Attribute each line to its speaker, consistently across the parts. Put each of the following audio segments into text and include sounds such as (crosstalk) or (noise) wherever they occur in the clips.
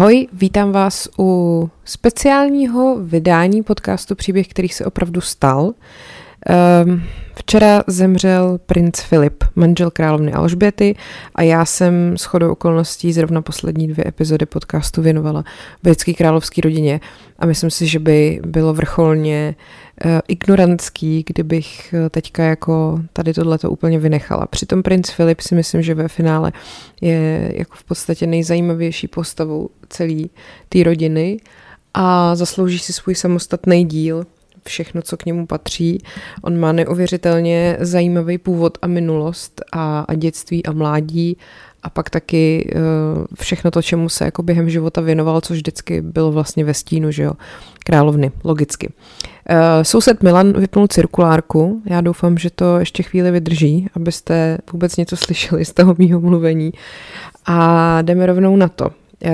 Speaker 1: Ahoj, vítám vás u speciálního vydání podcastu Příběh, který se opravdu stal. Um, včera zemřel princ Filip, manžel královny Alžběty a já jsem s chodou okolností zrovna poslední dvě epizody podcastu věnovala britské královské rodině a myslím si, že by bylo vrcholně uh, ignorantský, kdybych eh, teďka jako tady tohleto úplně vynechala. Přitom princ Filip si myslím, že ve finále je jako v podstatě nejzajímavější postavou celé té rodiny a zaslouží si svůj samostatný díl všechno, co k němu patří. On má neuvěřitelně zajímavý původ a minulost a, a dětství a mládí a pak taky uh, všechno to, čemu se jako během života věnoval, což vždycky bylo vlastně ve stínu, že jo, královny, logicky. Uh, soused Milan vypnul cirkulárku, já doufám, že to ještě chvíli vydrží, abyste vůbec něco slyšeli z toho mýho mluvení a jdeme rovnou na to. Uh,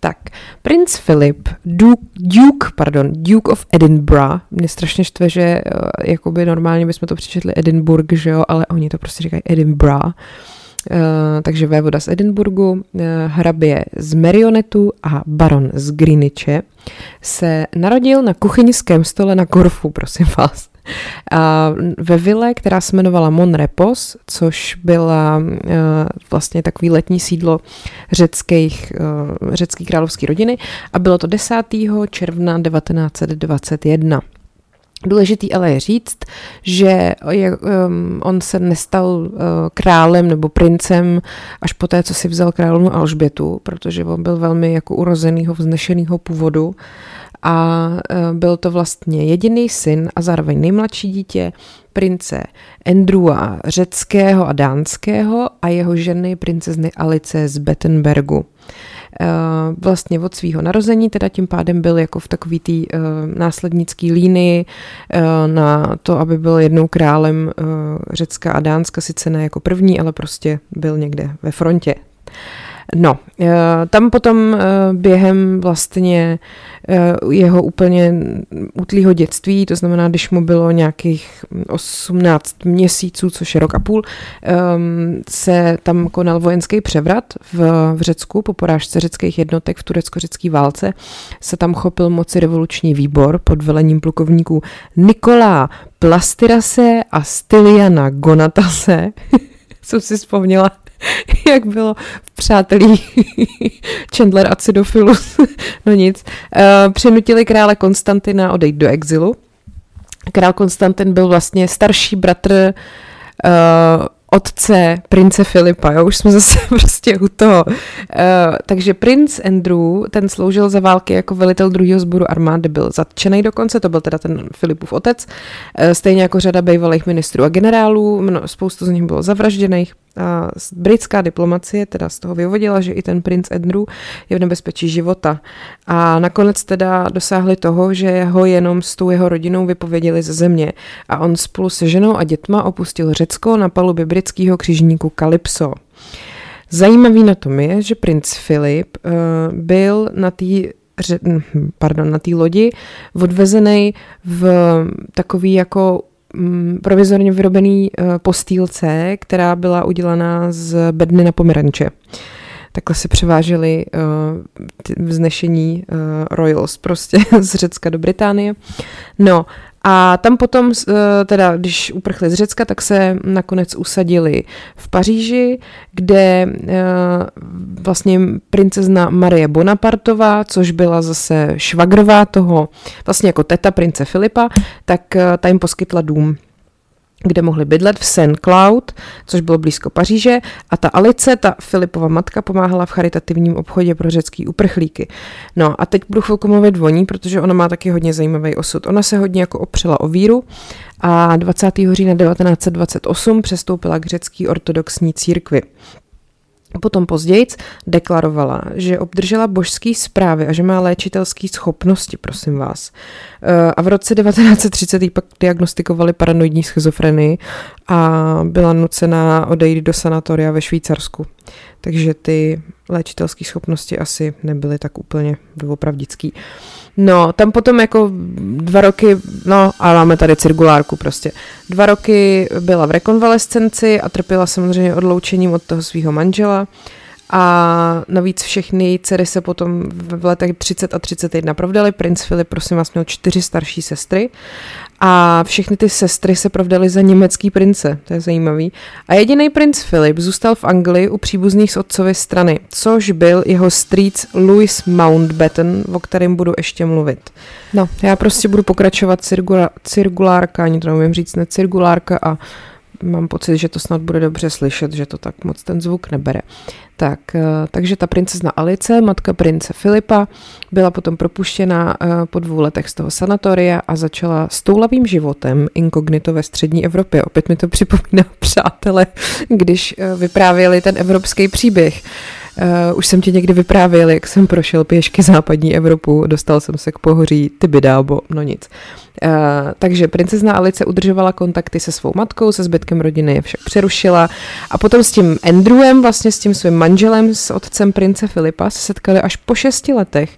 Speaker 1: tak, princ Philip, Duke, Duke, pardon, Duke of Edinburgh, mě strašně štve, že uh, jakoby normálně bychom to přečetli Edinburgh, že jo, ale oni to prostě říkají Edinburgh. Uh, takže vévoda z Edinburgu, uh, hrabě z Marionetu a baron z Greenwiche se narodil na kuchyňském stole na Korfu, (laughs) prosím vás ve vile, která se jmenovala Mon Repos, což byla eh, vlastně takový letní sídlo řeckých, eh, řecký královské rodiny a bylo to 10. června 1921. Důležitý ale je říct, že je, um, on se nestal uh, králem nebo princem až po té, co si vzal královnu Alžbětu, protože on byl velmi jako urozenýho, vznešenýho původu a e, byl to vlastně jediný syn a zároveň nejmladší dítě prince Andrewa řeckého a dánského a jeho ženy princezny Alice z Bettenbergu. E, vlastně od svého narození, teda tím pádem byl jako v takový té uh, následnický línii uh, na to, aby byl jednou králem Řecka a Dánska, sice ne jako první, ale prostě byl někde ve frontě. No, tam potom během vlastně Eh, jeho úplně útlýho dětství, to znamená, když mu bylo nějakých 18 měsíců, což je rok a půl, ehm, se tam konal vojenský převrat v, v Řecku po porážce řeckých jednotek v turecko-řecké válce. Se tam chopil moci revoluční výbor pod velením plukovníků Nikolá Plastirase a Styliana Gonatase. Jsem (laughs) si vzpomněla (laughs) jak bylo v přátelí (laughs) Chandler a Cidofilus, (laughs) no nic, uh, přinutili krále Konstantina odejít do exilu. Král Konstantin byl vlastně starší bratr uh, otce prince Filipa, jo, už jsme zase (laughs) prostě u toho. Uh, takže princ Andrew, ten sloužil za války jako velitel druhého sboru armády, byl zatčený dokonce, to byl teda ten Filipův otec, uh, stejně jako řada bývalých ministrů a generálů, mno, spoustu z nich bylo zavražděných, a britská diplomacie teda z toho vyvodila, že i ten princ Andrew je v nebezpečí života. A nakonec teda dosáhli toho, že ho jenom s tou jeho rodinou vypověděli ze země. A on spolu se ženou a dětma opustil Řecko na palubě britského křižníku Calypso. Zajímavý na tom je, že princ Filip uh, byl na té hm, pardon, na té lodi odvezený v takový jako Mm, provizorně vyrobený eh, postýlce, která byla udělaná z bedny na pomeranče. Takhle se převážely uh, vznešení Royals prostě (laughs) z Řecka do Británie. No a tam potom, eh, teda když uprchli z Řecka, tak se nakonec usadili v Paříži, kde eh, vlastně princezna Marie Bonapartová, což byla zase švagrová toho, vlastně jako teta prince Filipa, tak eh, ta jim poskytla dům kde mohli bydlet v Saint Cloud, což bylo blízko Paříže, a ta Alice, ta Filipova matka, pomáhala v charitativním obchodě pro řecký uprchlíky. No a teď budu chvilku mluvit o ní, protože ona má taky hodně zajímavý osud. Ona se hodně jako opřela o víru a 20. října 1928 přestoupila k řecký ortodoxní církvi. Potom později deklarovala, že obdržela božský zprávy a že má léčitelské schopnosti, prosím vás. Eh, a v roce 1930 pak diagnostikovali paranoidní schizofrenii a byla nucena odejít do sanatoria ve Švýcarsku. Takže ty léčitelské schopnosti asi nebyly tak úplně doopravdický. No, tam potom jako dva roky, no a máme tady cirkulárku prostě. Dva roky byla v rekonvalescenci a trpěla samozřejmě odloučením od toho svého manžela a navíc všechny dcery se potom v letech 30 a 31 provdaly. Princ Filip, prosím vás, měl čtyři starší sestry a všechny ty sestry se provdaly za německý prince, to je zajímavý. A jediný princ Filip zůstal v Anglii u příbuzných z otcovy strany, což byl jeho strýc Louis Mountbatten, o kterém budu ještě mluvit. No, já prostě budu pokračovat cirkula, cirkulárka, ani to nevím říct, ne cirkulárka a mám pocit, že to snad bude dobře slyšet, že to tak moc ten zvuk nebere. Tak, eh, takže ta princezna Alice, matka prince Filipa, byla potom propuštěna eh, po dvou letech z toho sanatoria a začala s toulavým životem inkognito ve střední Evropě. Opět mi to připomíná (laughs) přátelé, když eh, vyprávěli ten evropský příběh. Uh, už jsem ti někdy vyprávěl, jak jsem prošel pěšky západní Evropu, dostal jsem se k pohoří Tybidábo, no nic. Uh, takže princezna Alice udržovala kontakty se svou matkou, se zbytkem rodiny je však přerušila a potom s tím Andrewem, vlastně s tím svým manželem, s otcem prince Filipa, se setkali až po šesti letech.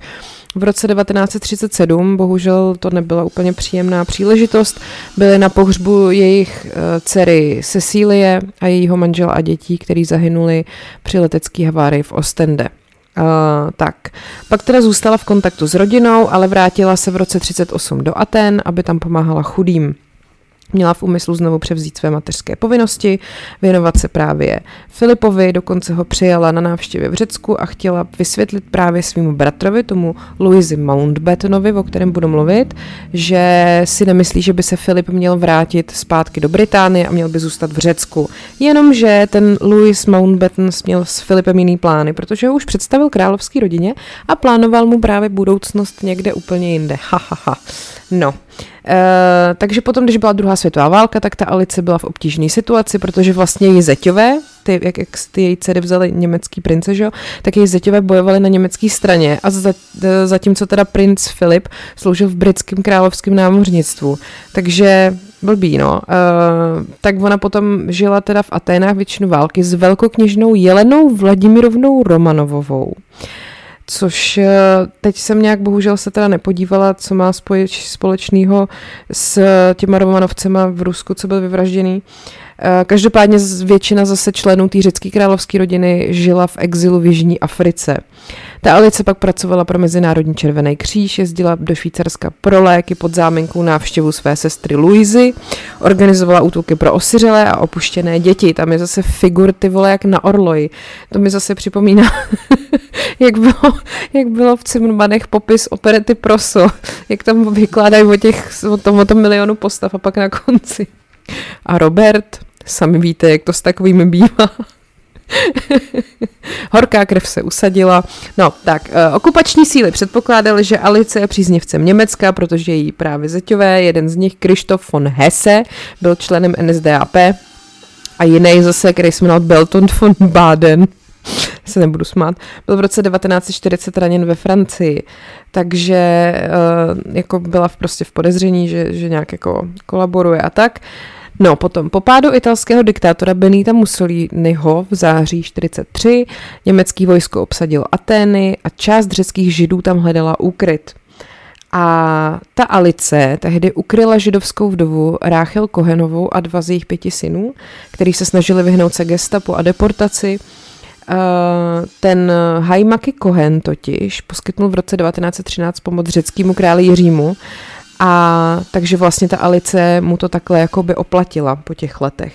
Speaker 1: V roce 1937 bohužel to nebyla úplně příjemná příležitost. Byly na pohřbu jejich eh, dcery Cecílie a jejího manžela a dětí, který zahynuli při letecké havárii v Ostende. Uh, tak, pak teda zůstala v kontaktu s rodinou, ale vrátila se v roce 38 do Aten, aby tam pomáhala chudým. Měla v úmyslu znovu převzít své mateřské povinnosti, věnovat se právě Filipovi, dokonce ho přijala na návštěvě v Řecku a chtěla vysvětlit právě svým bratrovi, tomu Louisi Mountbattonovi, o kterém budu mluvit, že si nemyslí, že by se Filip měl vrátit zpátky do Británie a měl by zůstat v Řecku. Jenomže ten Louis Mountbatten měl s Filipem jiný plány, protože ho už představil královský rodině a plánoval mu právě budoucnost někde úplně jinde. Ha, ha, ha. No, e, takže potom, když byla druhá světová válka, tak ta Alice byla v obtížné situaci, protože vlastně její zeťové, ty, jak, jak ty její dcery vzali německý prince, že jo, tak její zeťové bojovali na německé straně a za, e, zatímco teda princ Filip sloužil v britském královském námořnictvu. Takže blbý, no. E, tak ona potom žila teda v Aténách většinu války s velkokněžnou Jelenou Vladimirovnou Romanovovou což eh, teď jsem nějak bohužel se teda nepodívala, co má společného s těma Romanovcema v Rusku, co byl vyvražděný. Eh, každopádně většina zase členů té řecké královské rodiny žila v exilu v Jižní Africe. Ta Alice pak pracovala pro Mezinárodní červený kříž, jezdila do Švýcarska pro léky pod záminkou návštěvu své sestry Luizy, organizovala útoky pro osiřelé a opuštěné děti. Tam je zase figur ty vole jak na orloji. To mi zase připomíná, (laughs) jak, bylo, jak bylo v Cimrmanech popis operety Proso, jak tam vykládají o, těch, o, tom, o tom milionu postav a pak na konci. A Robert, sami víte, jak to s takovými bývá. Horká krev se usadila. No, tak, uh, okupační síly předpokládaly, že Alice je příznivcem Německa, protože její právě zeťové, jeden z nich, Krištof von Hesse, byl členem NSDAP a jiný zase, který se jmenoval Belton von Baden, se nebudu smát, byl v roce 1940 raněn ve Francii, takže uh, jako byla prostě v podezření, že, že nějak jako kolaboruje a tak. Uh, No, potom po pádu italského diktátora Benita Mussoliniho v září 43 německý vojsko obsadilo Atény a část řeckých židů tam hledala úkryt. A ta Alice tehdy ukryla židovskou vdovu Ráchel Kohenovou a dva z jejich pěti synů, který se snažili vyhnout se gestapu a deportaci. Ten Haimaki Kohen totiž poskytnul v roce 1913 pomoc řeckému králi Jiřímu a takže vlastně ta Alice mu to takhle jako by oplatila po těch letech.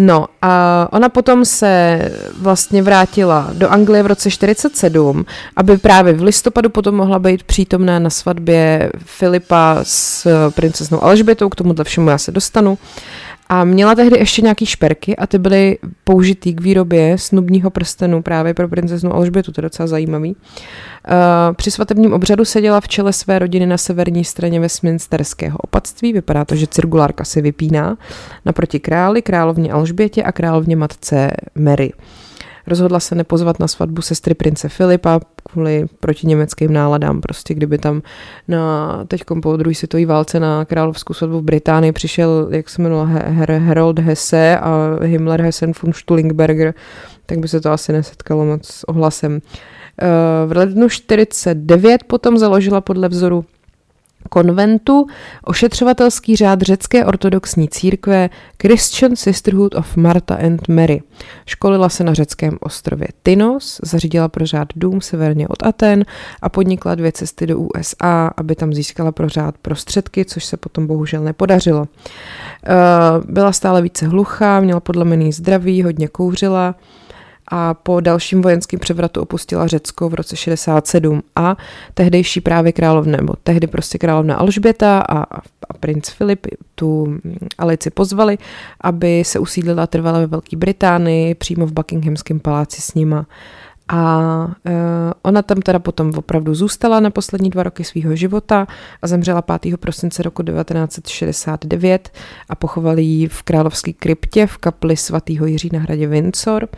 Speaker 1: No a ona potom se vlastně vrátila do Anglie v roce 47, aby právě v listopadu potom mohla být přítomná na svatbě Filipa s princeznou Alžbětou, k tomuhle všemu já se dostanu. A měla tehdy ještě nějaký šperky a ty byly použitý k výrobě snubního prstenu právě pro princeznu Alžbětu, to je docela zajímavý. Uh, při svatebním obřadu seděla v čele své rodiny na severní straně Westminsterského opatství, vypadá to, že cirkulárka se vypíná, naproti králi, královně Alžbětě a královně matce Mary. Rozhodla se nepozvat na svatbu sestry prince Filipa kvůli protiněmeckým náladám. Prostě kdyby tam na, teď po druhé světové válce na královskou svatbu v Británii přišel, jak se jmenoval, Her- Harold Hesse a Himmler Hessen von Stuhlingberger, tak by se to asi nesetkalo moc s ohlasem. Eh, v lednu 49 potom založila podle vzoru konventu ošetřovatelský řád řecké ortodoxní církve Christian Sisterhood of Martha and Mary. Školila se na řeckém ostrově Tynos, zařídila pro řád dům severně od Aten a podnikla dvě cesty do USA, aby tam získala pro řád prostředky, což se potom bohužel nepodařilo. Eh, byla stále více hluchá, měla podlomený zdraví, hodně kouřila, a po dalším vojenském převratu opustila Řecko v roce 67 a tehdejší právě královna, nebo tehdy prostě královna Alžběta a, a princ Filip tu Alici pozvali, aby se usídlila trvala ve Velké Británii, přímo v Buckinghamském paláci s nima. A uh, ona tam teda potom opravdu zůstala na poslední dva roky svého života a zemřela 5. prosince roku 1969 a pochovali ji v královské kryptě v kapli svatého Jiří na hradě Windsor.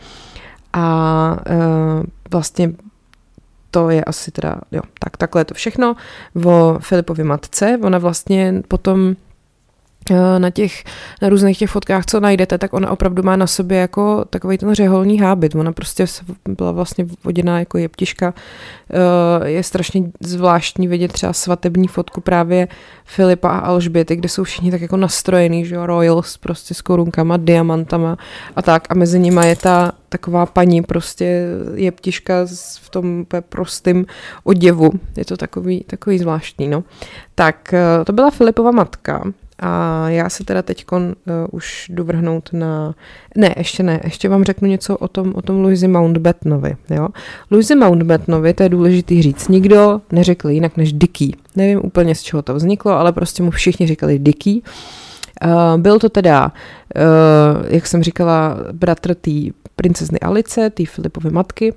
Speaker 1: A uh, vlastně to je asi teda, jo, tak takhle je to všechno o Filipově matce. Ona vlastně potom na těch, na různých těch fotkách, co najdete, tak ona opravdu má na sobě jako takový ten řeholní hábit. Ona prostě byla vlastně voděná jako jeptiška. Eh, je strašně zvláštní vidět třeba svatební fotku právě Filipa a Alžběty, kde jsou všichni tak jako nastrojený, že jo, royals prostě s korunkama, diamantama a tak. A mezi nimi je ta taková paní prostě jeptiška v tom prostým oděvu. Je to takový, takový zvláštní, no. Tak eh, to byla Filipova matka a já se teda teď uh, už jdu vrhnout na... Ne, ještě ne, ještě vám řeknu něco o tom, o tom Louisi Mountbattonovi. Jo? Louisi Mountbattonovi, to je důležitý říct, nikdo neřekl jinak než Dický. Nevím úplně z čeho to vzniklo, ale prostě mu všichni říkali Dický. Uh, byl to teda, uh, jak jsem říkala, bratr té princezny Alice, té Filipovy matky,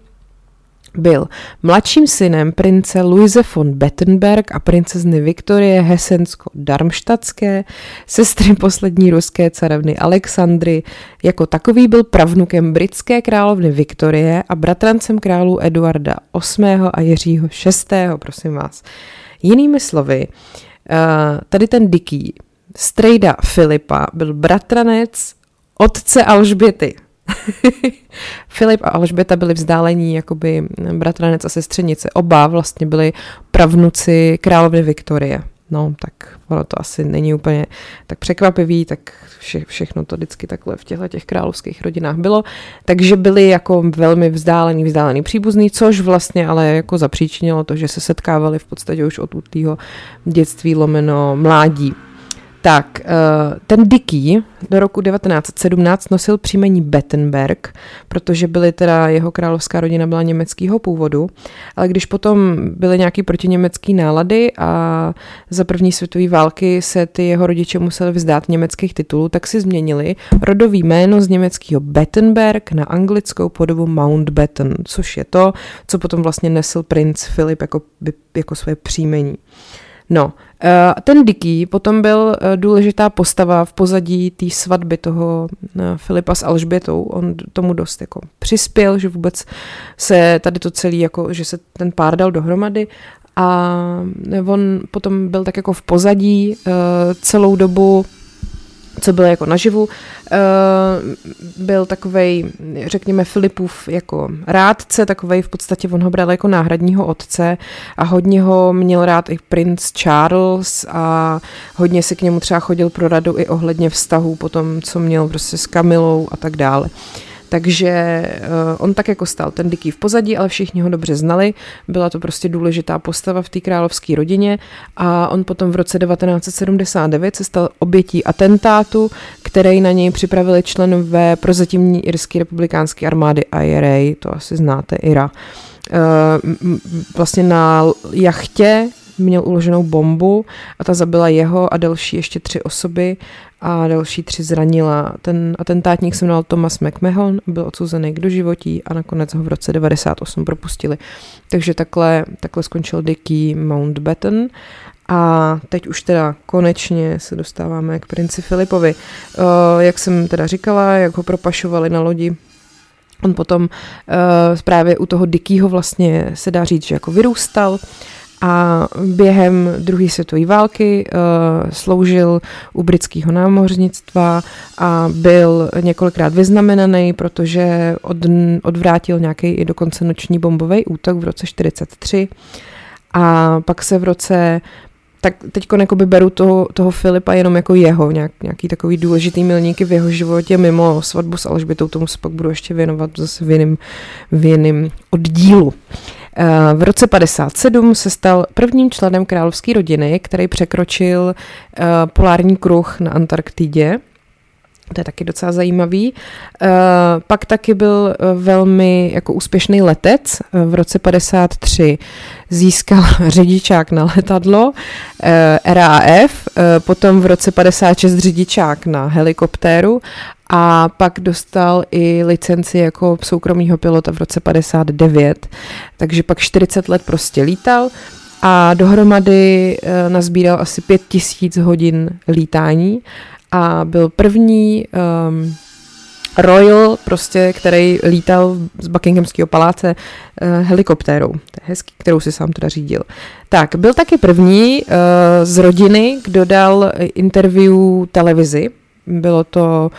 Speaker 1: byl mladším synem prince Luise von Bettenberg a princezny Viktorie Hesensko-Darmštadské, sestry poslední ruské carovny Alexandry. Jako takový byl pravnukem britské královny Viktorie a bratrancem králů Eduarda VIII. a Jiřího VI. prosím vás. Jinými slovy, eh, tady ten Dický, strejda Filipa, byl bratranec otce Alžběty. (laughs) Filip a Alžběta byli vzdálení jakoby bratranec a sestřenice. Oba vlastně byli pravnuci královny Viktorie. No, tak ono to asi není úplně tak překvapivý, tak vše, všechno to vždycky takhle v těchto těch královských rodinách bylo. Takže byli jako velmi vzdálený, vzdálený příbuzný, což vlastně ale jako zapříčinilo to, že se setkávali v podstatě už od útlého dětství lomeno mládí. Tak, eh, ten Dický do roku 1917 nosil příjmení Bettenberg, protože byly teda jeho královská rodina byla německého původu, ale když potom byly nějaký protiněmecký nálady a za první světové války se ty jeho rodiče museli vzdát německých titulů, tak si změnili rodový jméno z německého Bettenberg na anglickou podobu Mountbatten, což je to, co potom vlastně nesl princ Filip jako, jako své příjmení. No, eh, ten Dický potom byl eh, důležitá postava v pozadí té svatby toho eh, Filipa s Alžbětou. On tomu dost jako přispěl, že vůbec se tady to celý, jako, že se ten pár dal dohromady a on potom byl tak jako v pozadí celou dobu co byl jako naživu, eh, byl takovej, řekněme, Filipův jako rádce, takovej v podstatě on ho bral jako náhradního otce a hodně ho měl rád i princ Charles a hodně si k němu třeba chodil pro radu i ohledně vztahů potom, co měl prostě s Kamilou a tak dále. Uh, takže uh, on tak jako stal ten Dický v pozadí, ale všichni ho dobře znali. Byla to prostě důležitá postava v té královské rodině a on potom v roce 1979 se stal obětí atentátu, který na něj připravili členové prozatímní irské republikánské armády IRA, to asi znáte, IRA. Uh, vlastně na jachtě měl uloženou bombu a ta zabila jeho a další ještě tři osoby a další tři zranila. Ten atentátník se jmenoval Thomas McMahon, byl odsouzený k doživotí a nakonec ho v roce 98 propustili. Takže takhle, takhle skončil Dický Mountbatten. A teď už teda konečně se dostáváme k princi Filipovi. Jak jsem teda říkala, jak ho propašovali na lodi On potom uh, právě u toho Dickýho vlastně se dá říct, že jako vyrůstal a během druhé světové války uh, sloužil u britského námořnictva a byl několikrát vyznamenaný, protože od, odvrátil nějaký i dokonce noční bombový útok v roce 43 a pak se v roce tak teď by beru toho, toho Filipa jenom jako jeho, nějak, nějaký takový důležitý milníky v jeho životě mimo svatbu s Alžbětou, tomu se pak budu ještě věnovat zase v jiném, oddílu. Eh, v roce 57 se stal prvním členem královské rodiny, který překročil eh, polární kruh na Antarktidě. To je taky docela zajímavý. Uh, pak taky byl velmi jako úspěšný letec. V roce 53 získal (laughs) řidičák na letadlo RAF, potom v roce 56 řidičák na helikoptéru a pak dostal i licenci jako soukromýho pilota v roce 59, takže pak 40 let prostě lítal a dohromady nazbíral asi 5000 hodin lítání a byl první um, Royal, prostě, který lítal z Buckinghamského paláce uh, helikoptérou. To je hezký, kterou si sám teda řídil. Tak, byl taky první uh, z rodiny, kdo dal interview televizi. Bylo to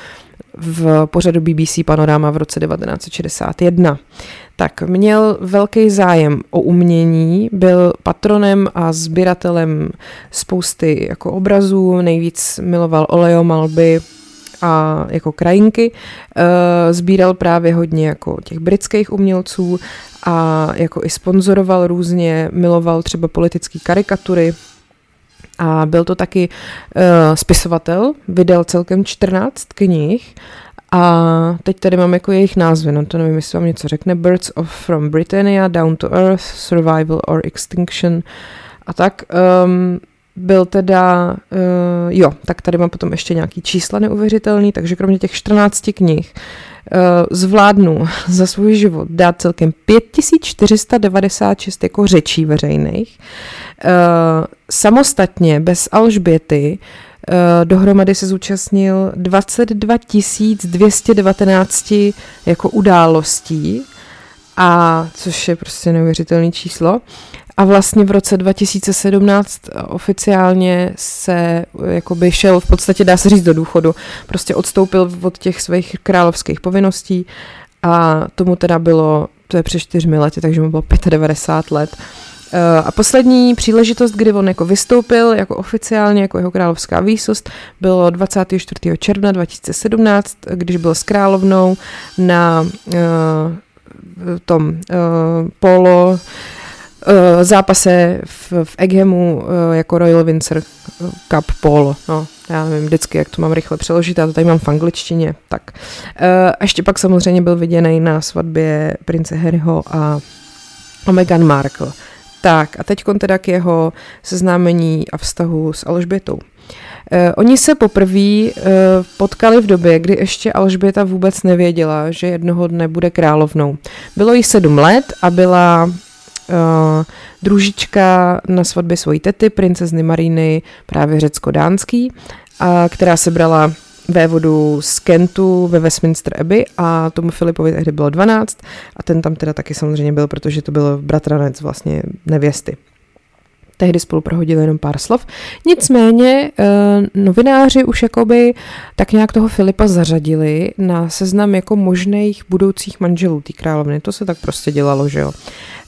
Speaker 1: v pořadu BBC Panorama v roce 1961. Tak měl velký zájem o umění, byl patronem a sběratelem spousty jako obrazů, nejvíc miloval oleomalby a jako krajinky. E, sbíral právě hodně jako těch britských umělců a jako i sponzoroval různě, miloval třeba politické karikatury, a byl to taky uh, spisovatel, vydal celkem 14 knih a teď tady mám jako jejich názvy, no to nevím, jestli vám něco řekne. Birds of from Britannia, Down to Earth, Survival or Extinction a tak. Um, byl teda, uh, jo, tak tady mám potom ještě nějaký čísla neuvěřitelný, takže kromě těch 14 knih uh, zvládnu (laughs) za svůj život dát celkem 5496 jako řečí veřejných. Uh, samostatně, bez Alžběty, uh, dohromady se zúčastnil 22 219 jako událostí, a což je prostě neuvěřitelné číslo. A vlastně v roce 2017 oficiálně se jakoby šel, v podstatě dá se říct do důchodu, prostě odstoupil od těch svých královských povinností a tomu teda bylo, to je před čtyřmi lety, takže mu bylo 95 let. Eh, a poslední příležitost, kdy on jako vystoupil jako oficiálně, jako jeho královská výsost, bylo 24. června 2017, když byl s královnou na uh, tom uh, polo uh, zápase v, v Eghemu jako Royal Windsor Cup Polo. No, já nevím vždycky, jak to mám rychle přeložit, já to tady mám v angličtině. Tak. A ještě pak samozřejmě byl viděný na svatbě prince Harryho a Meghan Markle. Tak a teď teda k jeho seznámení a vztahu s Alžbětou. Uh, oni se poprvé uh, potkali v době, kdy ještě Alžběta vůbec nevěděla, že jednoho dne bude královnou. Bylo jí sedm let a byla uh, družička na svatbě svojí tety, princezny Mariny, právě řecko-dánský, a, která se brala vévodu z Kentu ve Westminster Abbey a tomu Filipovi tehdy bylo 12 a ten tam teda taky samozřejmě byl, protože to byl bratranec vlastně nevěsty. Tehdy spolu prohodili jenom pár slov. Nicméně eh, novináři už jakoby tak nějak toho Filipa zařadili na seznam jako možných budoucích manželů té královny. To se tak prostě dělalo, že jo.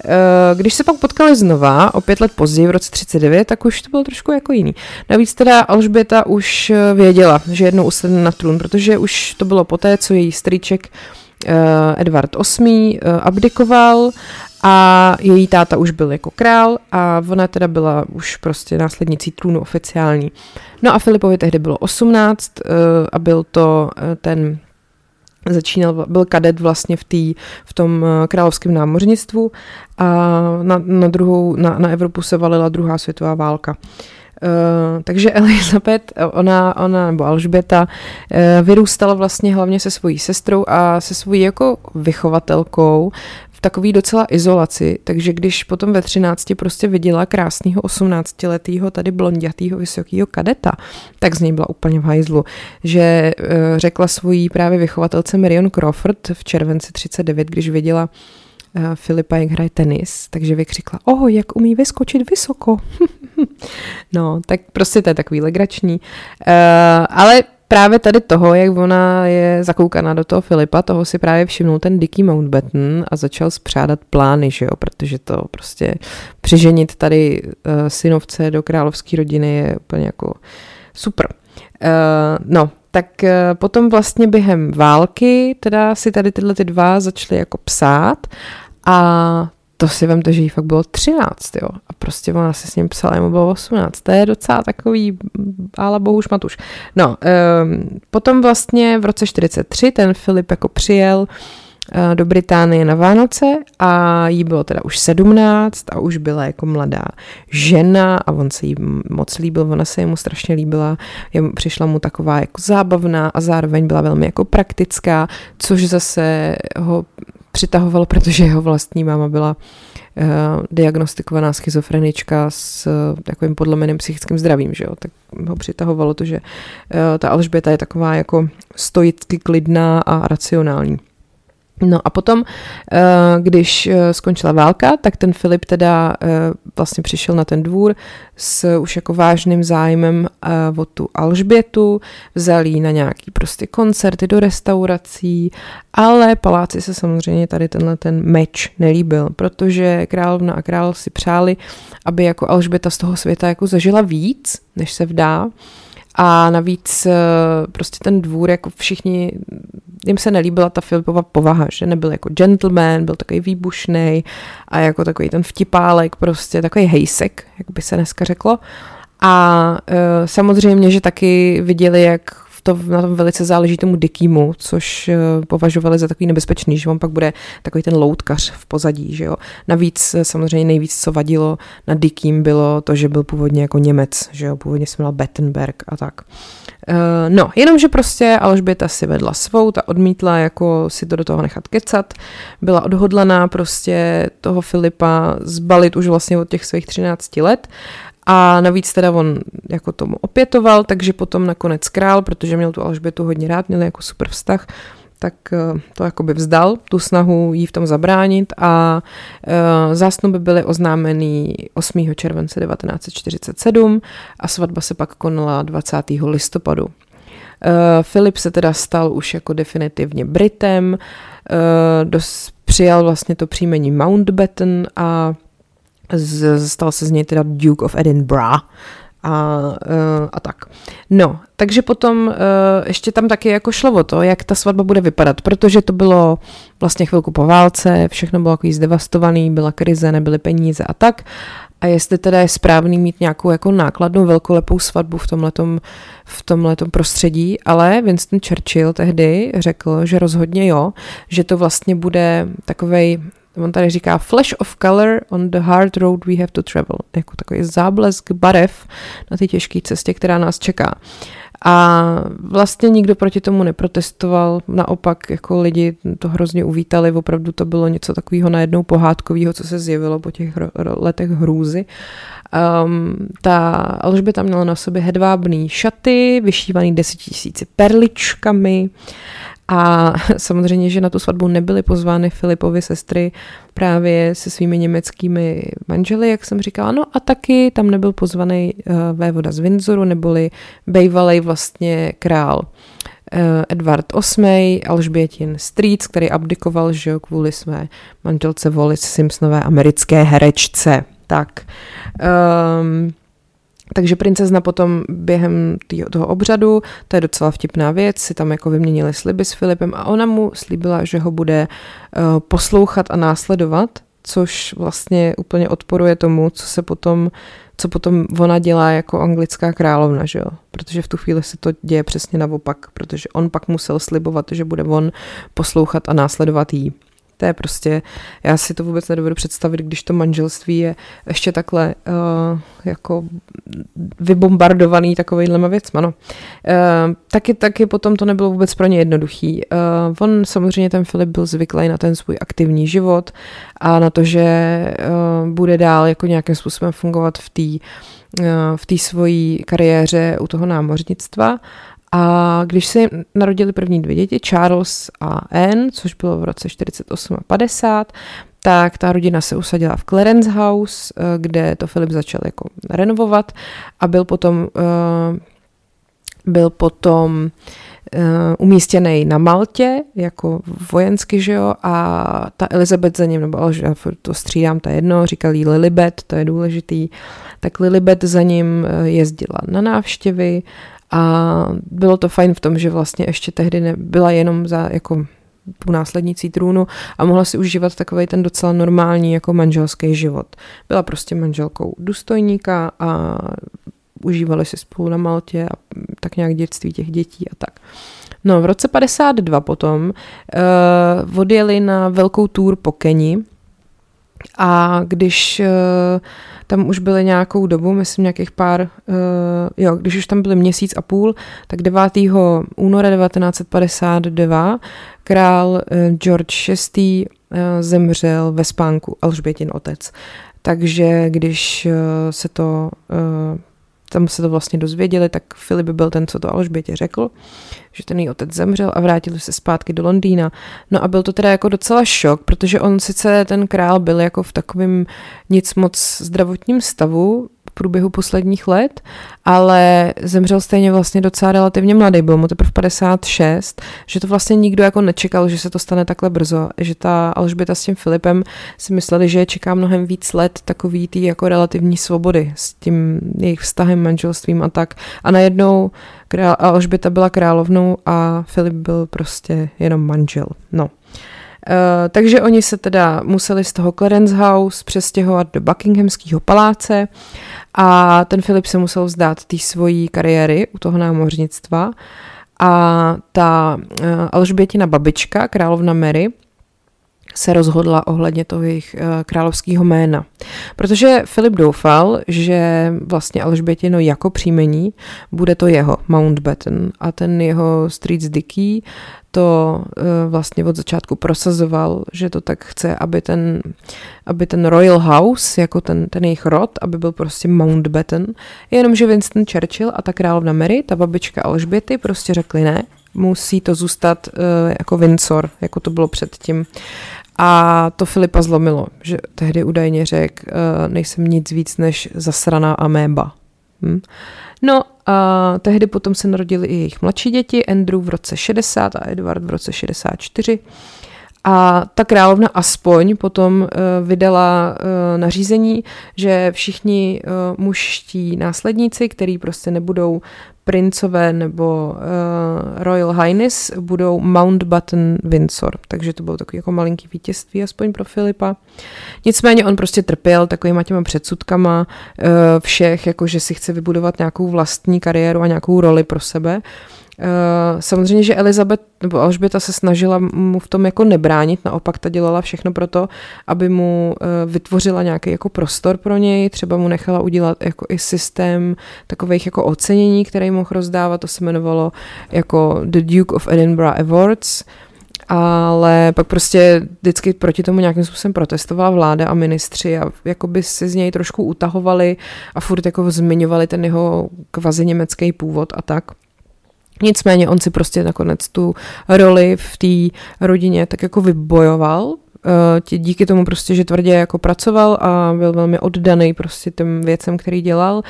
Speaker 1: Eh, když se pak potkali znova, o pět let později, v roce 39, tak už to bylo trošku jako jiný. Navíc teda Alžběta už eh, věděla, že jednou usedne na trůn, protože už to bylo poté, co její strýček Edward VIII abdikoval a její táta už byl jako král a ona teda byla už prostě následnicí trůnu oficiální. No a Filipovi tehdy bylo 18 uh, eh, a byl to ten začínal, byl kadet vlastně v, tý, v tom eh, královském námořnictvu a na, na, druhou, na, na Evropu se valila druhá světová válka. Uh, takže Elizabeth, ona, ona nebo Alžběta, uh, vyrůstala vlastně hlavně se svojí sestrou a se svojí jako vychovatelkou v takový docela izolaci, takže když potom ve 13 prostě viděla krásného 18-letého tady blondětého vysokého kadeta, tak z něj byla úplně v hajzlu, že uh, řekla svojí právě vychovatelce Marion Crawford v červenci 39, když viděla uh, Filipa, jak hraje tenis, takže vykřikla, oho, jak umí vyskočit vysoko. (laughs) no, tak prostě to je takový legrační. Uh, ale právě tady toho, jak ona je zakoukaná do toho Filipa, toho si právě všimnul ten Dicky Mountbatten a začal spřádat plány, že jo, protože to prostě přiženit tady uh, synovce do královské rodiny je úplně jako super. Uh, no, tak potom vlastně během války teda si tady tyhle ty dva začaly jako psát a to si vemte, že jí fakt bylo 13, jo. A prostě ona se s ním psala, jemu bylo 18. To je docela takový, ale bohu šmatuš. No, um, potom vlastně v roce 43 ten Filip jako přijel uh, do Británie na Vánoce a jí bylo teda už 17 a už byla jako mladá žena a on se jí moc líbil, ona se jemu strašně líbila, jemu, přišla mu taková jako zábavná a zároveň byla velmi jako praktická, což zase ho přitahovalo, protože jeho vlastní máma byla uh, diagnostikovaná schizofrenička s uh, takovým podlomeným psychickým zdravím, že jo, tak ho přitahovalo to, že uh, ta Alžběta je taková jako stoicky klidná a racionální. No a potom, eh, když eh, skončila válka, tak ten Filip teda eh, vlastně přišel na ten dvůr s už jako vážným zájmem o tu Alžbětu, vzal jí na nějaký prostě koncerty do restaurací, ale paláci se samozřejmě tady tenhle ten meč nelíbil, protože královna a král si přáli, aby jako Alžběta z toho světa jako zažila víc, než se vdá, a navíc prostě ten dvůr, jako všichni jim se nelíbila ta Filipova povaha, že nebyl jako gentleman, byl takový výbušný a jako takový ten vtipálek, prostě takový hejsek, jak by se dneska řeklo. A e, samozřejmě, že taky viděli, jak to na tom velice záleží tomu Dickiemu, což uh, považovali za takový nebezpečný, že on pak bude takový ten loutkař v pozadí, že jo. Navíc e, samozřejmě nejvíc, co vadilo na Dickiem, bylo to, že byl původně jako Němec, že jo, původně se jmenoval Bettenberg a tak. Uh, no, jenomže prostě Alžběta si vedla svou, ta odmítla jako si to do toho nechat kecat, byla odhodlaná prostě toho Filipa zbalit už vlastně od těch svých 13 let a navíc teda on jako tomu opětoval, takže potom nakonec král, protože měl tu Alžbětu hodně rád, měl jako super vztah, tak eh, to jakoby vzdal, tu snahu jí v tom zabránit a uh, zásnuby byly oznámený 8. července 1947 a svatba se pak konala 20. listopadu. Uh, Filip se teda stal už jako definitivně Britem, dos, přijal vlastně to příjmení Mountbatten a z, stal se z něj teda Duke of Edinburgh a, uh, a tak. No, takže potom uh, ještě tam taky jako šlo o to, jak ta svatba bude vypadat, protože to bylo vlastně chvilku po válce, všechno bylo jako zdevastovaný, byla krize, nebyly peníze a tak. A jestli teda je správný mít nějakou jako nákladnou velkolepou svatbu v tomhletom, v tomhletom prostředí, ale Winston Churchill tehdy řekl, že rozhodně jo, že to vlastně bude takovej on tady říká flash of color on the hard road we have to travel, jako takový záblesk barev na té těžké cestě, která nás čeká. A vlastně nikdo proti tomu neprotestoval, naopak jako lidi to hrozně uvítali, opravdu to bylo něco takového najednou pohádkového, co se zjevilo po těch letech hrůzy. Um, ta Alžběta měla na sobě hedvábný šaty, vyšívaný desetitisíci perličkami, a (laughs) samozřejmě, že na tu svatbu nebyly pozvány Filipovy sestry právě se svými německými manžely, jak jsem říkala. No a taky tam nebyl pozvaný uh, vévoda z Windsoru, neboli bejvalej vlastně král. Uh, Edward VIII, Alžbětin Streets, který abdikoval že jo, kvůli své manželce Wallis Simpsonové americké herečce. Tak. Um, takže princezna potom během týho, toho obřadu, to je docela vtipná věc, si tam jako vyměnili sliby s Filipem a ona mu slíbila, že ho bude uh, poslouchat a následovat, což vlastně úplně odporuje tomu, co se potom, co potom ona dělá jako anglická královna, že jo? Protože v tu chvíli se to děje přesně naopak, protože on pak musel slibovat, že bude on poslouchat a následovat jí. To je prostě, já si to vůbec nedovedu představit, když to manželství je ještě takhle uh, jako vybombardovaný takovýhlema věcma, no. Uh, taky, taky potom to nebylo vůbec pro ně jednoduchý. Uh, on samozřejmě, ten Filip byl zvyklý na ten svůj aktivní život a na to, že uh, bude dál jako nějakým způsobem fungovat v té v té svojí kariéře u toho námořnictva a když se narodili první dvě děti, Charles a Anne, což bylo v roce 48 a 50, tak ta rodina se usadila v Clarence House, eh, kde to Filip začal jako renovovat a byl potom uh, Byl potom uh, umístěný na Maltě, jako vojensky, že jo, a ta Elizabeth za ním, nebo já to střídám, je jedno, říkal jí Lilibet, to je důležitý, tak Lilibet za ním eh, jezdila na návštěvy a bylo to fajn v tom, že vlastně ještě tehdy nebyla jenom za jako tu následnicí trůnu a mohla si užívat takový ten docela normální jako manželský život. Byla prostě manželkou důstojníka a užívali si spolu na Maltě a tak nějak dětství těch dětí a tak. No, v roce 52 potom uh, odjeli na velkou tour po Keni a když uh, tam už byly nějakou dobu, myslím nějakých pár, uh, jo, když už tam byly měsíc a půl, tak 9. února 1952 král uh, George VI zemřel ve spánku, Alžbětin otec. Takže když se to tam se to vlastně dozvěděli, tak Filip byl ten, co to Alžbětě řekl, že ten její otec zemřel a vrátili se zpátky do Londýna. No a byl to teda jako docela šok, protože on sice ten král byl jako v takovém nic moc zdravotním stavu, průběhu posledních let, ale zemřel stejně vlastně docela relativně mladý, byl mu teprve 56, že to vlastně nikdo jako nečekal, že se to stane takhle brzo, že ta Alžběta s tím Filipem si mysleli, že je čeká mnohem víc let takový tý jako relativní svobody s tím jejich vztahem, manželstvím a tak. A najednou král, Alžběta byla královnou a Filip byl prostě jenom manžel. No. Uh, takže oni se teda museli z toho Clarence House přestěhovat do Buckinghamského paláce a ten Filip se musel vzdát té svojí kariéry u toho námořnictva. A ta uh, Alžbětina babička, královna Mary, se rozhodla ohledně toho jejich uh, královského jména. Protože Filip doufal, že vlastně Alžbětino jako příjmení bude to jeho Mountbatten a ten jeho Streets Dickey to uh, vlastně od začátku prosazoval, že to tak chce, aby ten, aby ten Royal House, jako ten, ten jejich rod, aby byl prostě Mountbatten, jenomže Winston Churchill a ta královna Mary, ta babička Alžběty, prostě řekli ne, musí to zůstat uh, jako Windsor, jako to bylo předtím. A to Filipa zlomilo, že tehdy údajně řekl, uh, nejsem nic víc než zasraná améba. Hm? No a tehdy potom se narodili i jejich mladší děti, Andrew v roce 60 a Edward v roce 64. A ta královna aspoň potom uh, vydala uh, nařízení, že všichni uh, mužští následníci, který prostě nebudou princové nebo Royal Highness, budou Mountbatten Windsor. Takže to bylo takový jako malinký vítězství aspoň pro Filipa. Nicméně on prostě trpěl takovýma těma předsudkama všech, jako že si chce vybudovat nějakou vlastní kariéru a nějakou roli pro sebe. Uh, Eh, samozřejmě, že Elizabeth nebo Alžběta se snažila mu v tom jako nebránit, naopak ta dělala všechno pro to, aby mu eh, vytvořila nějaký jako prostor pro něj, třeba mu nechala udělat jako i systém takových jako ocenění, který mohl rozdávat, to se jmenovalo jako The Duke of Edinburgh Awards, ale pak prostě vždycky proti tomu nějakým způsobem protestovala vláda a ministři a jakoby si z něj trošku utahovali a furt jako zmiňovali ten jeho kvazi německý původ a tak. Nicméně on si prostě nakonec tu roli v té rodině tak jako vybojoval, eh, díky tomu prostě, že tvrdě jako pracoval a byl velmi oddaný prostě těm věcem, který dělal.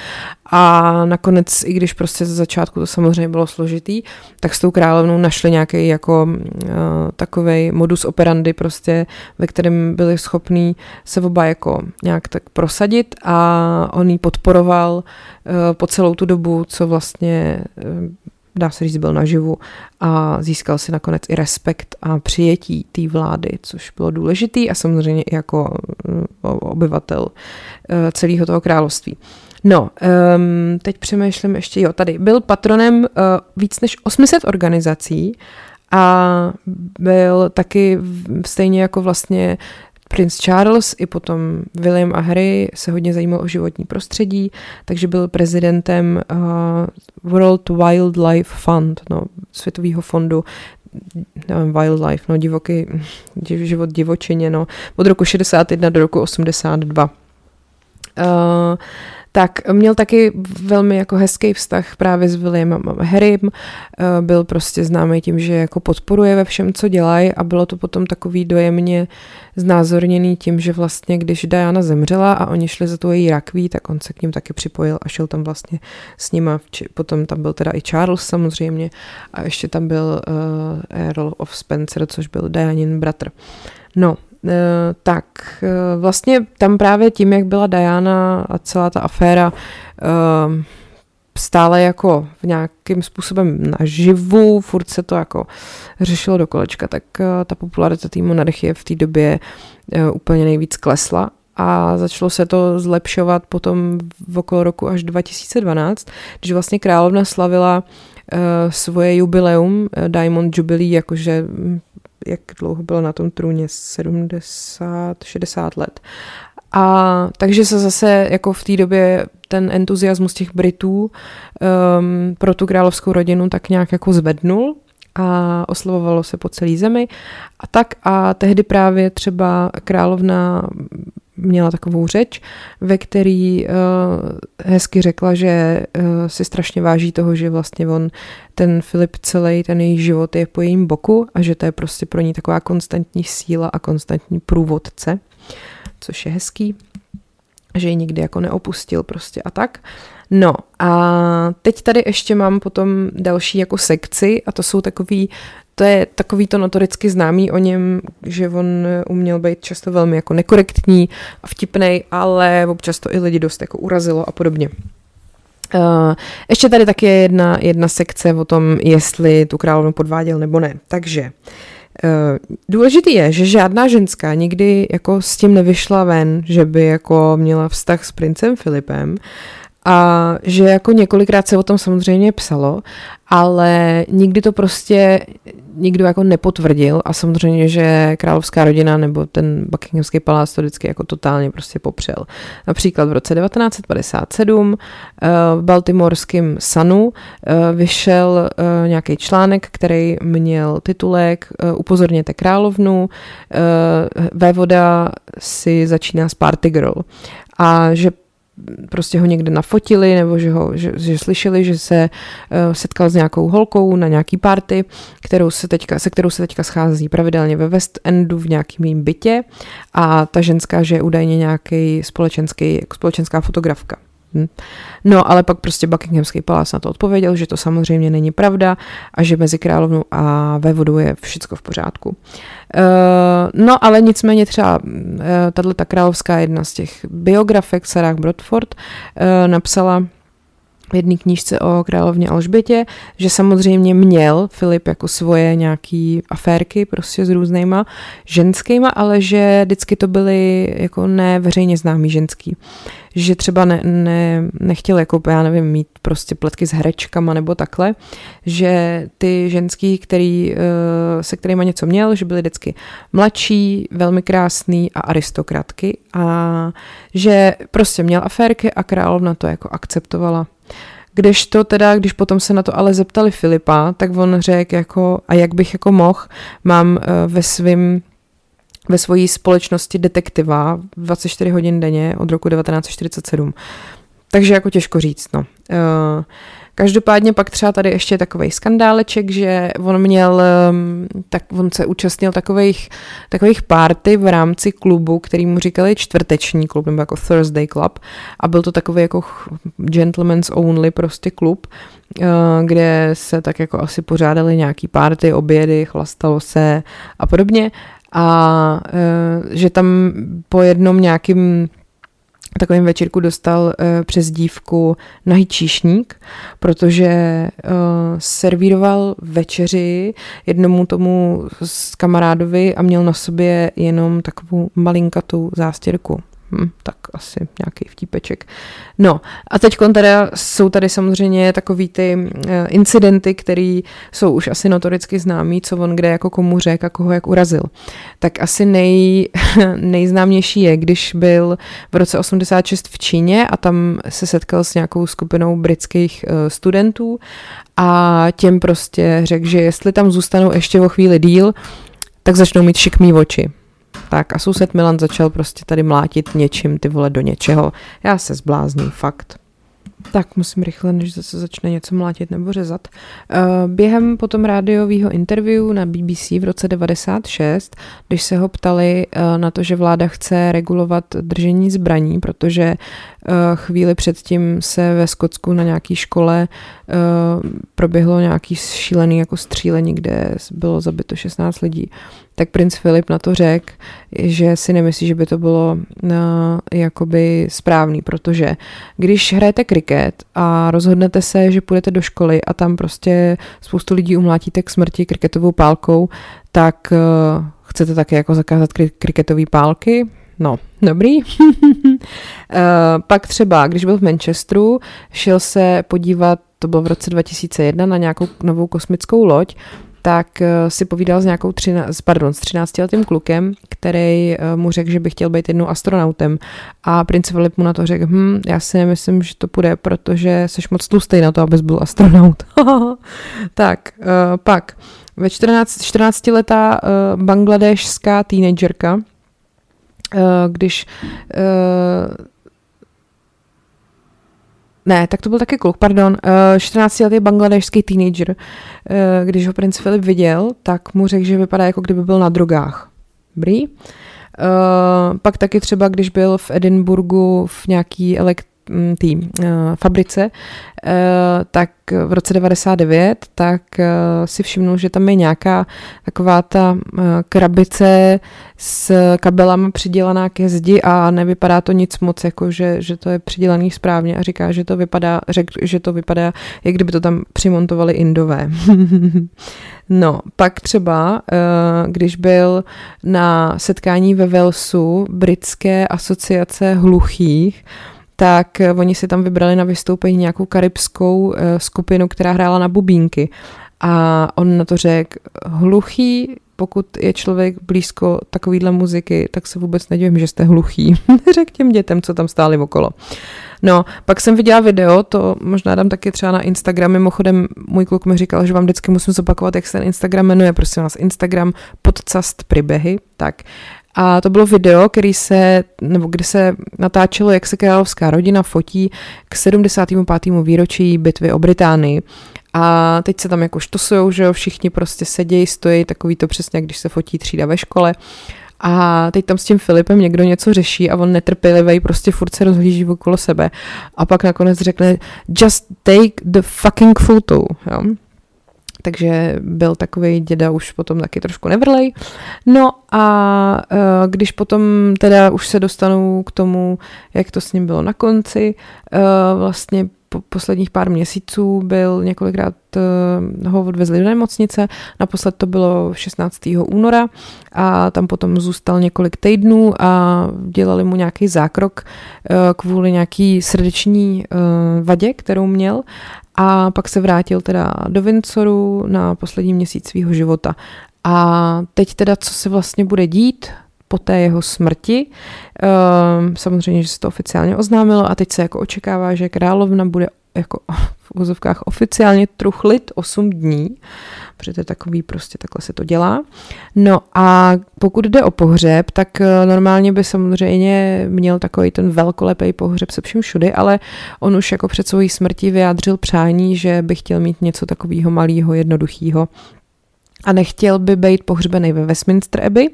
Speaker 1: A nakonec, i když prostě ze začátku to samozřejmě bylo složitý, tak s tou královnou našli nějaký jako uh, takovej modus operandi prostě, ve kterém byli schopní se oba jako nějak tak prosadit a on ji podporoval uh, po celou tu dobu, co vlastně uh, dá se říct, byl naživu a získal si nakonec i respekt a přijetí té vlády, což bylo důležitý a samozřejmě i jako mm, obyvatel eh, celého toho království. No, um, teď přemýšlím ještě, jo, tady byl patronem uh, víc než 800 organizací a byl taky stejně jako vlastně Prince Charles i potom William a Harry se hodně zajímal o životní prostředí, takže byl prezidentem uh, World Wildlife Fund, no, Světového fondu nevím, wildlife, no, divoký, život divočině, no, od roku 61 do roku 82. Uh, tak měl taky velmi jako hezký vztah právě s Williamem Harrym, uh, byl prostě známý tím, že jako podporuje ve všem, co dělají a bylo to potom takový dojemně znázorněný tím, že vlastně když Diana zemřela a oni šli za tu její rakví, tak on se k ním taky připojil a šel tam vlastně s nima. Potom tam byl teda i Charles samozřejmě a ještě tam byl uh, Earl of Spencer, což byl Dianin bratr. No, tak uh, vlastně tam právě tím, jak byla Diana a celá ta aféra uh, stále jako v nějakým způsobem naživu, furt se to jako řešilo do kolečka, tak uh, ta popularita té monarchie v té době úplně nejvíc klesla a začalo se to zlepšovat potom v okolo roku až 2012, když vlastně královna slavila svoje jubileum, uh, Diamond Jubilee, jakože hm, jak dlouho byla na tom trůně, 70, 60 let. A takže se zase jako v té době ten entuziasmus těch Britů um, pro tu královskou rodinu tak nějak jako zvednul a oslovovalo se po celé zemi a tak a tehdy právě třeba královna měla takovou řeč, ve který uh, hezky řekla, že uh, si strašně váží toho, že vlastně on, ten Filip celý, ten její život je po jejím boku a že to je prostě pro ní taková konstantní síla a konstantní průvodce, což je hezký, že ji nikdy jako neopustil prostě a tak. No a teď tady ještě mám potom další jako sekci a to jsou takový to je takový to notoricky známý o něm, že on uměl být často velmi jako nekorektní a vtipnej, ale občas to i lidi dost jako urazilo a podobně. Uh, ještě tady taky je jedna, jedna sekce o tom, jestli tu královnu podváděl nebo ne. Takže uh, důležitý je, že žádná ženská nikdy jako s tím nevyšla ven, že by jako měla vztah s princem Filipem a že jako několikrát se o tom samozřejmě psalo, ale nikdy to prostě nikdo jako nepotvrdil a samozřejmě, že královská rodina nebo ten Buckinghamský palác to vždycky jako totálně prostě popřel. Například v roce 1957 eh, v Baltimorském Sunu eh, vyšel eh, nějaký článek, který měl titulek Upozorněte královnu, vévoda si začíná s party girl a že prostě ho někde nafotili, nebo že, ho, že, že slyšeli, že se uh, setkal s nějakou holkou na nějaký party, kterou se teďka, se kterou se teďka schází pravidelně ve West Endu v nějakým mým bytě a ta ženská, že je údajně nějaký společenský, společenská fotografka. No, ale pak prostě Buckinghamský palác na to odpověděl, že to samozřejmě není pravda a že mezi královnou a vévodou je všechno v pořádku. Uh, no, ale nicméně třeba uh, tahle ta královská jedna z těch biografek, Sarah Brodford, uh, napsala v jedné knížce o královně Alžbětě, že samozřejmě měl Filip jako svoje nějaký aférky prostě s různýma ženskýma, ale že vždycky to byly jako neveřejně známý ženský. Že třeba ne, ne, nechtěl jako, já nevím, mít prostě pletky s herečkama nebo takhle, že ty ženský, který, eh, se kterýma něco měl, že byly vždycky mladší, velmi krásný a aristokratky a že prostě měl aférky a královna to jako akceptovala. Když to teda, když potom se na to ale zeptali Filipa, tak on řekl jako, a jak bych jako mohl, mám uh, ve svým ve svojí společnosti detektiva 24 hodin denně od roku 1947. Takže jako těžko říct, no. Uh, Každopádně pak třeba tady ještě takový skandáleček, že on měl, um, tak on se účastnil takových, takových party v rámci klubu, který mu říkali čtvrteční klub, nebo jako Thursday Club a byl to takový jako gentleman's only prostě klub, uh, kde se tak jako asi pořádali nějaký party, obědy, chlastalo se a podobně a uh, že tam po jednom nějakým takovým večírku dostal uh, přes dívku nahý číšník, protože uh, servíroval večeři jednomu tomu s kamarádovi a měl na sobě jenom takovou malinkatou zástěrku. Hm, tak asi nějaký vtípeček. No a teď teda jsou tady samozřejmě takový ty uh, incidenty, které jsou už asi notoricky známý, co on kde jako komu řekl a koho jak urazil. Tak asi nej, (laughs) nejznámější je, když byl v roce 86 v Číně a tam se setkal s nějakou skupinou britských uh, studentů a těm prostě řekl, že jestli tam zůstanou ještě o chvíli díl, tak začnou mít šikmý oči Tak a soused Milan začal prostě tady mlátit něčím ty vole do něčeho. Já se zblázním, fakt. Tak musím rychle, než zase začne něco mlátit nebo řezat. Eh, během potom rádiového interview na BBC v roce 96, když se ho ptali eh, na to, že vláda chce regulovat držení zbraní, protože eh, chvíli předtím se ve Skotsku na nějaký škole proběhlo nějaký šílený jako střílení, kde bylo zabito 16 lidí, tak princ Filip na to řekl, že si nemyslí, že by to bylo uh, jakoby správný, protože když hrajete kriket a rozhodnete se, že půjdete do školy a tam prostě spoustu lidí umlátíte k smrti kriketovou pálkou, tak uh, chcete také jako zakázat kri- kriketové pálky? No, dobrý. uh, (laughs) pak třeba, když byl v Manchesteru, šel se podívat, to bylo v roce 2001, na nějakou novou kosmickou loď tak eh, si povídal s nějakou třina, pardon, s 13-letým klukem, který eh, mu řekl, že by chtěl být jednou astronautem. A princ Filip mu na to řekl, hm, já si nemyslím, že to půjde, protože jsi moc tlustý na to, abys byl astronaut. (laughs) tak, uh, pak, ve 14, 14-letá uh, bangladešská teenagerka, když ne, tak to byl taky kluk, pardon. Uh, eh, 14-letý bangladešský teenager, uh, když ho princ Filip viděl, tak mu řekl, že vypadá jako kdyby byl na drogách. Dobrý. Uh, pak taky třeba, když byl v Edinburgu v nějaký elekt- té uh, fabrice, uh, tak v roce 99, tak uh, si všimnul, že tam je nějaká taková ta krabice s kabelama přidělaná ke zdi a nevypadá to nic moc, jako že, že to je přidělaný správně a říká, že to vypadá, řek, že to vypadá, jak kdyby to tam přimontovali indové. (laughs) no, pak třeba, když byl na setkání ve Velsu britské asociace hluchých, tak eh, oni si tam vybrali na vystoupení nějakou karibskou eh, skupinu, která hrála na bubínky. A on na to řekl, hluchý, pokud je člověk blízko takovýhle muziky, tak se vůbec nedivím, že jste hluchý. (laughs) Řekl těm dětem, co tam stáli okolo. No, pak jsem viděla video, to možná dám taky třeba na Instagram, mimochodem můj kluk mi říkal, že vám vždycky musím zopakovat, jak se ten Instagram jmenuje, prosím vás, Instagram podcast Pribehy, tak a to bylo video, který se, nebo kdy se natáčelo, jak se královská rodina fotí k 75. výročí bitvy o Británii. A teď se tam jako štosujou, že jo, všichni prostě sedějí, stojí, takový to přesně, když se fotí třída ve škole. A teď tam s tím Filipem někdo něco řeší a on netrpělivý prostě furt se rozhlíží okolo sebe. A pak nakonec řekne just take the fucking photo. Jo? Takže byl takový děda už potom taky trošku nevrlej. No a uh, když potom teda už se dostanou k tomu, jak to s ním bylo na konci, uh, vlastně po posledních pár měsíců byl několikrát uh, ho odvezli do nemocnice, naposled to bylo 16. února a tam potom zůstal několik týdnů a dělali mu nějaký zákrok uh, kvůli nějaký srdeční uh, vadě, kterou měl a pak se vrátil teda do Windsoru na poslední měsíc svého života. A teď teda, co se vlastně bude dít po té jeho smrti, um, samozřejmě, že se to oficiálně oznámilo a teď se jako očekává, že královna bude jako (laughs) v úzovkách oficiálně truchlit 8 dní, protože to je takový, prostě takhle se to dělá. No a pokud jde o pohřeb, tak eh, normálně by samozřejmě měl takový ten velkolepý pohřeb se vším všudy, ale on už jako před svojí smrtí vyjádřil přání, že by chtěl mít něco takového malého, jednoduchého a nechtěl by být pohřbený ve Westminster Abbey,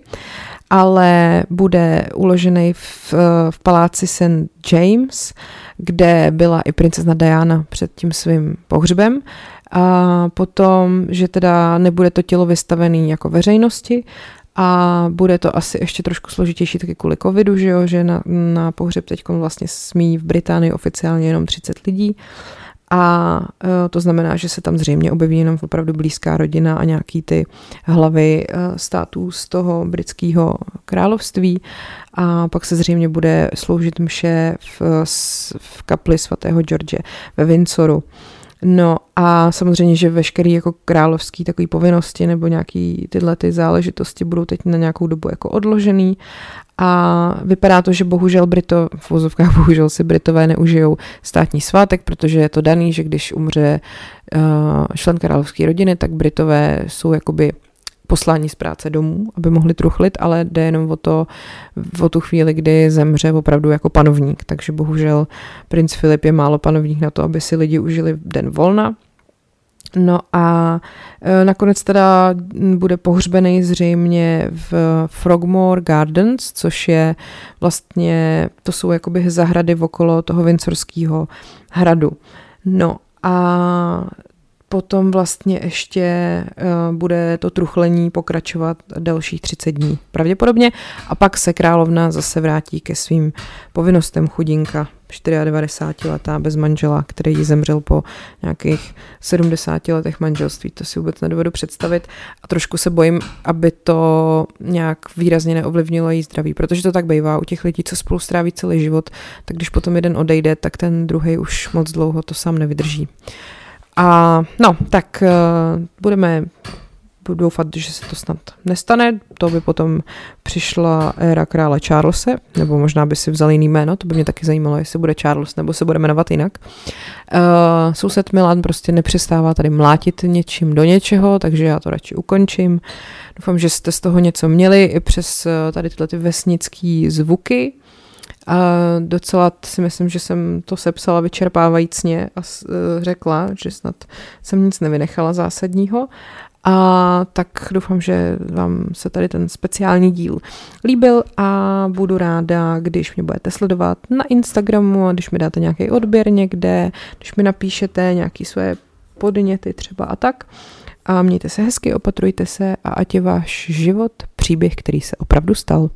Speaker 1: ale bude uložený v, v paláci St. James, kde byla i princezna Diana před tím svým pohřbem. A potom, že teda nebude to tělo vystavené jako veřejnosti, a bude to asi ještě trošku složitější taky kvůli covidu, že, jo? že na, na pohřeb teď vlastně smí v Británii oficiálně jenom 30 lidí. A e, to znamená, že se tam zřejmě objeví jenom opravdu blízká rodina a nějaký ty hlavy e, států z toho britského království. A pak se zřejmě bude sloužit mše v, v kapli svatého George ve Windsoru. No a samozřejmě, že veškerý jako královský takový povinnosti nebo nějaký tyhle ty záležitosti budou teď na nějakou dobu jako odložený. A vypadá to, že bohužel Brito, v vozovkách (laughs) bohužel si Britové neužijou státní svátek, protože je to daný, že když umře uh, člen královské rodiny, tak Britové jsou jakoby poslání z práce domů, aby mohli truchlit, ale jde jenom o, to, o tu chvíli, kdy zemře opravdu jako panovník. Takže bohužel princ Filip je málo panovník na to, aby si lidi užili den volna. No a e, nakonec teda bude pohřbený zřejmě v Frogmore Gardens, což je vlastně, to jsou jakoby zahrady okolo toho Windsorského hradu. No a potom vlastně ještě uh, bude to truchlení pokračovat dalších 30 dní pravděpodobně a pak se královna zase vrátí ke svým povinnostem chudinka 94 letá bez manžela, který jí zemřel po nějakých 70 letech manželství. To si vůbec nedovedu představit a trošku se bojím, aby to nějak výrazně neovlivnilo její zdraví, protože to tak bývá u těch lidí, co spolu stráví celý život, tak když potom jeden odejde, tak ten druhý už moc dlouho to sám nevydrží. A no, tak uh, budeme doufat, že se to snad nestane. To by potom přišla éra krále Charlese, nebo možná by si vzal jiný jméno, to by mě taky zajímalo, jestli bude Charles, nebo se bude jmenovat jinak. Uh, soused Milan prostě nepřestává tady mlátit něčím do něčeho, takže já to radši ukončím. Doufám, že jste z toho něco měli i přes eh, tady tyhle ty vesnické zvuky. A docela si myslím, že jsem to sepsala vyčerpávajícně a eh, řekla, že snad jsem nic nevynechala zásadního. A tak doufám, že vám se tady ten speciální díl líbil a budu ráda, když mě budete sledovat na Instagramu a když mi dáte nějaký odběr někde, když mi napíšete nějaké své podněty třeba a tak. A mějte se hezky, opatrujte se a ať je váš život příběh, který se opravdu stal.